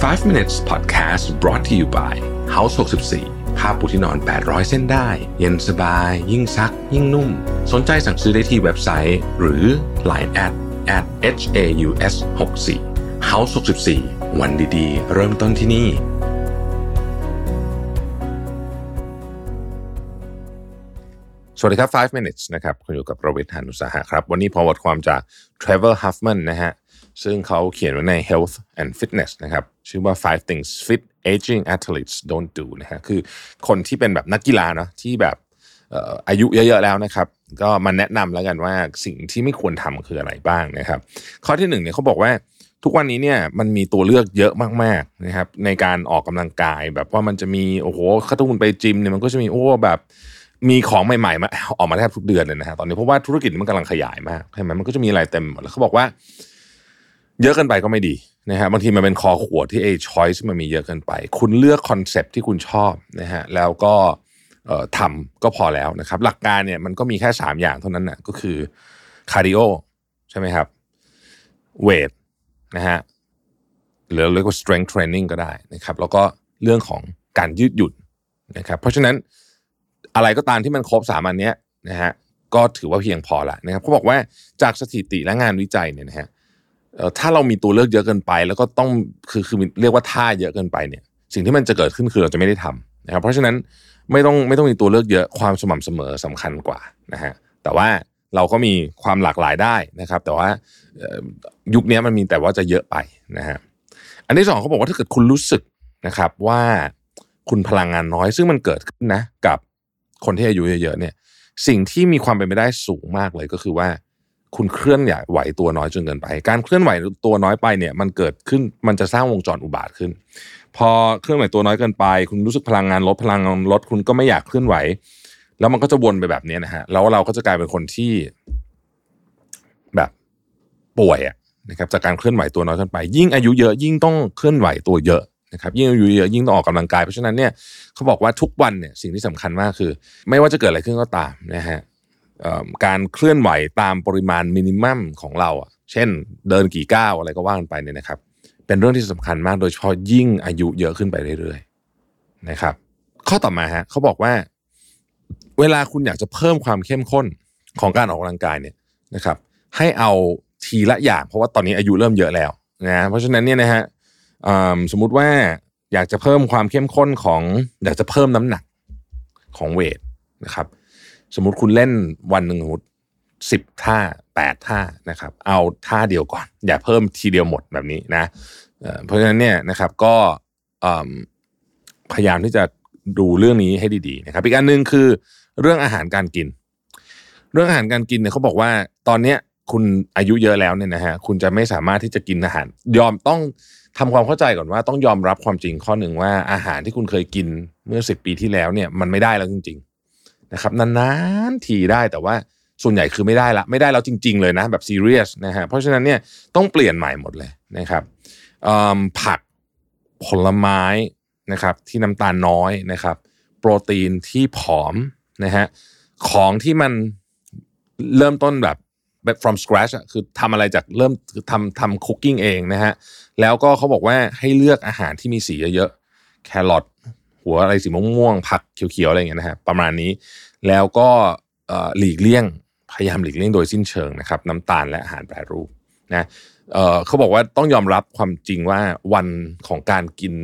5 minutes podcast brought to you by House 64ผ้าปูที่นอน 800 เส้นได้ เย็นสบาย ยิ่งซัก ยิ่งนุ่ม สนใจสั่งซื้อได้ที่เว็บไซต์ หรือ Line at at h a u s 6 4 House 64วันดีๆ เริ่มต้นที่นี่สวัสดีครับ 5 minutes นะครับ คุณอยู่กับประวิทยานุสาหะครับ วันนี้พอบทความจาก Trevor Huffman นะฮะ ซึ่งเขาเขียนไว้ใน Health and Fitness นะครับ ชื่อว่า five things fit aging athletes don't do นะฮะคือคนที่เป็นแบบนักกีฬาเนาะที่แบบอายุเยอะๆแล้วนะครับ ก็มาแนะนำแล้วกันว่าสิ่งที่ไม่ควรทำคืออะไรบ้างนะครับ ข้อที่หนึ่งเนี่ยเขาบอกว่าทุกวันนี้เนี่ยมันมีตัวเลือกเยอะมากๆนะครับ ในการออกกำลังกาย แบบว่ามันจะมีโอ้โหถ้าทุกคนไปจิมเนี่ยมันก็จะมีโอ้แบบมีของใหม่ๆมาออกมาแทบทุกเดือนเลยนะฮะตอนนี้เพราะว่าธุรกิจมันกำลังขยายมากใช่ไหมมันก็จะมีอะไรเต็มหมดแล้วเขาบอกว่า เยอะเกินไปก็ไม่ดีนะฮะบางทีมันเป็นคอขวดที่ไอ้ choice มันมีเยอะเกินไป คุณเลือก concept ที่คุณชอบนะฮะแล้วก็ทำก็พอแล้วนะครับ หลักการเนี่ยมันก็มีแค่ 3 อย่างเท่านั้นนะก็คือ cardio ใช่ไหมครับ weight นะฮะหรือเรียกว่า strength training ก็ได้นะครับ แล้วก็เรื่องของการยืดหยุ่นนะครับ เพราะฉะนั้นอะไรก็ตามที่มันครบสามอันเนี้ยนะฮะก็ถือว่าเพียงพอละนะครับเขาบอกว่าจากสถิติและงานวิจัยเนี่ยนะฮะ ถ้าเรามีตัวเลือกเยอะเกินไป แล้วก็ต้องคือคือเรียกว่าท่าเยอะเกินไปเนี่ย สิ่งที่มันจะเกิดขึ้นคือเราจะไม่ได้ทำนะครับเพราะฉะนั้นไม่ต้องไม่ต้องมีตัวเลือกเยอะความสม่ำเสมอสำคัญกว่านะฮะแต่ว่าเราก็มีความหลากหลายได้นะครับ แต่ว่ายุคนี้มันมีแต่ว่าจะเยอะไปนะฮะอันที่สองเขาบอกว่าถ้าเกิดคุณรู้สึกนะครับว่าคุณพลังงานน้อย ซึ่งมันเกิดขึ้นนะกับคนที่อายุเยอะๆเนี่ย สิ่งที่มีความเป็นไปได้สูงมากเลยก็คือว่า คุณเคลื่อนไหวตัวน้อยจนเกินไป การเคลื่อนไหวตัวน้อยไปเนี่ยมันเกิดขึ้นมันจะสร้างวงจรอุบาทขึ้น พอเคลื่อนไหวตัวน้อยเกินไป คุณรู้สึกพลังงานลดพลังงานลดคุณก็ไม่อยากเคลื่อนไหว แล้วมันก็จะวนไปแบบนี้นะฮะแล้วเราก็จะกลายเป็นคนที่แบบป่วยอะนะครับจากการเคลื่อนไหวตัวน้อยเกินไป ยิ่งอายุเยอะยิ่งต้องเคลื่อนไหวตัวเยอะนะครับยิ่งอายุเยอะยิ่งต้องออกกำลังกายเพราะฉะนั้นเนี่ยเขาบอกว่าทุกวันเนี่ยสิ่งที่สำคัญมากคือ ไม่ว่าจะเกิดอะไรขึ้นก็ตามนะฮะ การเคลื่อนไหวตามปริมาณมินิมัมของเราอะเช่น เดินกี่ก้าวอะไรก็ว่ากันไปเนี่ยนะครับ เป็นเรื่องที่สำคัญมากโดยเฉพาะยิ่งอายุเยอะขึ้นไปเรื่อยๆนะครับ ข้อต่อมาฮะเขาบอกว่า เวลาคุณอยากจะเพิ่มความเข้มข้นของการออกกำลังกายเนี่ยนะครับ ให้เอาทีละอย่างเพราะว่าตอนนี้อายุเริ่มเยอะแล้วนะเพราะฉะนั้นเนี่ยนะฮะสมมุติว่าอยากจะเพิ่มความเข้มข้นของ อยากจะเพิ่มน้ำหนักของเวทนะครับ สมมุติคุณเล่นวันหนึ่งสมมติสิบท่าแปดท่านะครับ เอาท่าเดียวก่อน อย่าเพิ่มทีเดียวหมดแบบนี้นะเพราะฉะนั้นเนี่ยนะครับก็พยายามที่จะดูเรื่องนี้ให้ดีๆนะครับ อีกอันหนึ่งคือเรื่องอาหารการกิน เรื่องอาหารการกินเนี่ยเขาบอกว่าตอนเนี้ยคุณอายุเยอะแล้วเนี่ยนะฮะคุณจะไม่สามารถที่จะกินอาหาร ยอมต้องทำความเข้าใจก่อนว่าต้องยอมรับความจริงข้อหนึ่งว่าอาหารที่คุณเคยกินเมื่อสิบปีที่แล้วเนี่ยมันไม่ได้แล้วจริงๆ นะครับนานๆทีได้แต่ว่าส่วนใหญ่คือไม่ได้ละไม่ได้แล้วจริง ๆ เลยนะแบบซีเรียสนะฮะเพราะฉะนั้นเนี่ยต้องเปลี่ยนใหม่หมดเลยนะครับผักผลไม้นะครับที่น้ำตาลน้อยนะครับ โปรตีนที่ผอมนะฮะของที่มันเริ่มต้นแบบแบบ from scratch อะคือทำอะไรจากเริ่มคือทำทำคุกกิ้งเองนะฮะแล้วก็เขาบอกว่าให้เลือกอาหารที่มีสีเยอะๆแครอท หัวอะไรสีม่วงๆผักเขียวๆอะไรอย่างเงี้ยนะฮะประมาณนี้แล้วก็หลีกเลี่ยงพยายามหลีกเลี่ยงโดยสิ้นเชิงนะครับน้ำตาลและอาหารแปรรูปนะเเขาบอกว่าต้องยอมรับความจริงว่าวันของการกิน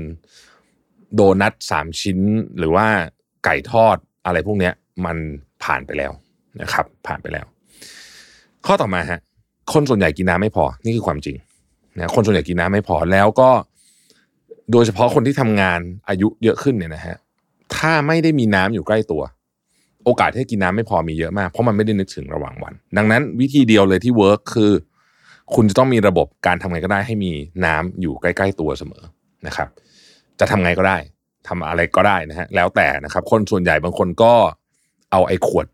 โดนัทสามชิ้น หรือว่าไก่ทอดอะไรพวกเนี้ยมันผ่านไปแล้วนะครับ ผ่านไปแล้ว ข้อต่อมาฮะคนส่วนใหญ่กินน้ำไม่พอนี่คือความจริงนะคนส่วนใหญ่กินน้ำไม่พอแล้วก็ โดยเฉพาะคนที่ทำงานอายุเยอะขึ้นเนี่ยนะฮะถ้าไม่ได้มีน้ำอยู่ใกล้ตัว โอกาสที่กินน้ำไม่พอมีเยอะมาก เพราะมันไม่ได้นึกถึงระหว่างวัน ดังนั้นวิธีเดียวเลยที่เวิร์กคือ คุณจะต้องมีระบบการทำไงก็ได้ ให้มีน้ำอยู่ใกล้ๆตัวเสมอนะครับ จะทำไงก็ได้ทำอะไรก็ได้นะฮะแล้วแต่นะครับ คนส่วนใหญ่บางคนก็เอาไอ้ขวด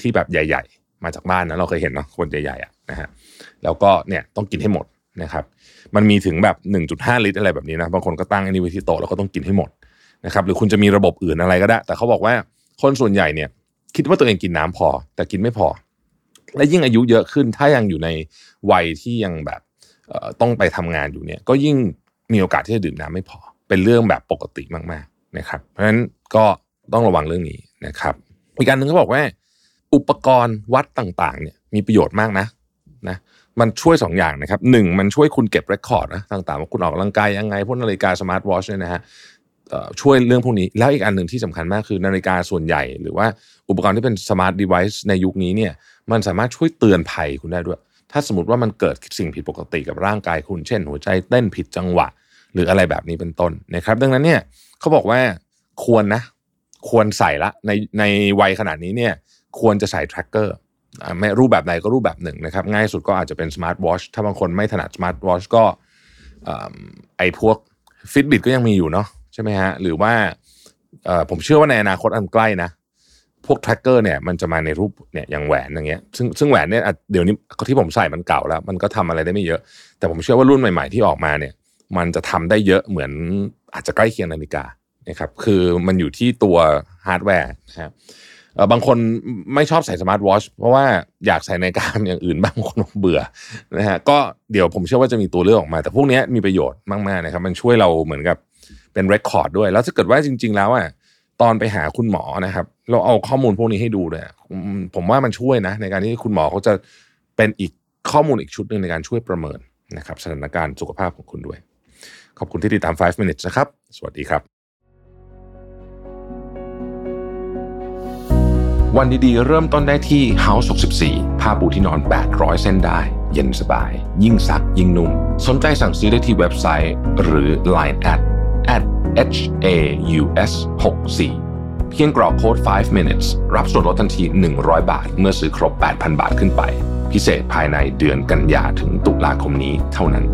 ที่แบบใหญ่ ๆ มาจากบ้านนะเราเคยเห็นเนาะขวดใหญ่ๆอะนะฮะแล้วก็เนี่ยต้องกินให้หมด นะครับ มันมีถึงแบบ 1.5 ลิตรอะไรแบบนี้นะบางคนก็ตั้งอันนี้ไว้ที่โต๊ะแล้วก็ต้องกินให้หมดนะครับ หรือคุณจะมีระบบอื่นอะไรก็ได้ แต่เขาบอกว่าคนส่วนใหญ่เนี่ย คิดว่าตัวเองกินน้ำพอ แต่กินไม่พอ และยิ่งอายุเยอะขึ้นถ้ายังอยู่ในวัยที่ยังแบบต้องไปทำงานอยู่เนี่ย ก็ยิ่งมีโอกาสที่จะดื่มน้ำไม่พอ เป็นเรื่องแบบปกติมากๆนะครับ เพราะฉะนั้นก็ต้องระวังเรื่องนี้นะครับอีกการหนึ่งเขาบอกว่า อุปกรณ์วัดต่างๆ เนี่ยมีประโยชน์มากนะนะ มันช่วย2 อย่างนะครับหนึ่งมันช่วยคุณเก็บ record นะต่างๆว่าคุณออกกำลังกายยังไงพวกนาฬิกาสมาร์ทวอชเนี่ยนะฮะช่วยเรื่องพวกนี้ แล้วอีกอันหนึ่งที่สำคัญมากคือนาฬิกาส่วนใหญ่ หรือว่าอุปกรณ์ที่เป็น smart device ในยุคนี้เนี่ยมันสามารถช่วยเตือนภัยคุณได้ด้วย ถ้าสมมติว่ามันเกิดสิ่งผิดปกติกับร่างกายคุณ เช่น หัวใจเต้นผิดจังหวะ หรืออะไรแบบนี้เป็นต้นนะครับดังนั้นเนี่ยเขาบอกว่าควรนะควรใส่ละในในวัยขนาดนี้เนี่ยควรจะใส่ tracker ไม่รูปแบบใดก็รูปแบบหนึ่งนะครับ ง่ายสุดก็อาจจะเป็นสมาร์ทวอชถ้าบางคนไม่ถนัดสมาร์ทวอชก็ไอพวกฟิตบิ t ก็ยังมีอยู่เนาะใช่ไหมฮะ หรือว่าผมเชื่อว่าในอนาคตอันใกล้นะพวก tracker เนี่ยมันจะมาในรูปเนี่ยอย่างแหวนอย่างเงี้ยซึ่งซึ่งแหวนเนี่ยเดี๋ยวนี้ที่ผมใส่มันเก่าแล้ว มันก็ทำอะไรได้ไม่เยอะ แต่ผมเชื่อว่ารุ่นใหม่ ๆ ที่ออกมาเนี่ย มันจะทำได้เยอะเหมือนอาจจะใกล้เคียงนาฬิกานะครับคือมันอยู่ที่ตัวฮาร์ดแวร์นะครับ บางคนไม่ชอบใส่สมาร์ทวอชเพราะว่าอยากใส่นาฬิกาอย่างอื่นบางคนเบื่อนะฮะก็เดี๋ยวผมเชื่อว่าจะมีตัวเลือกออกมา แต่พวกนี้มีประโยชน์มากๆนะครับมันช่วยเราเหมือนกับเป็น record ด้วย แล้วถ้าเกิดว่าจริง ๆ แล้วอะตอนไปหาคุณหมอนะครับ เราเอาข้อมูลพวกนี้ให้ดูเลยผมว่ามันช่วยนะ ในการที่คุณหมอเขาจะเป็นอีกข้อมูลอีกชุดหนึ่งในการช่วยประเมินนะครับสถานการณ์สุขภาพของคุณด้วย ขอบคุณที่ติดตาม 5 minutes นะครับ สวัสดีครับ วันดีๆ เริ่มต้นได้ที่ House 64 ผ้าปูที่นอน 800 เส้นได้ เย็นสบาย ยิ่งซัก ยิ่งนุ่ม สนใจสั่งซื้อได้ที่เว็บไซต์ หรือ Line at at h a u s 64เพียงกรอกโค้ด 5 minutes รับส่วนลดทันที 100 บาท เมื่อซื้อครบ 8,000 บาทขึ้นไป พิเศษภายในเดือนกันยาถึงตุลาคมนี้เท่านั้น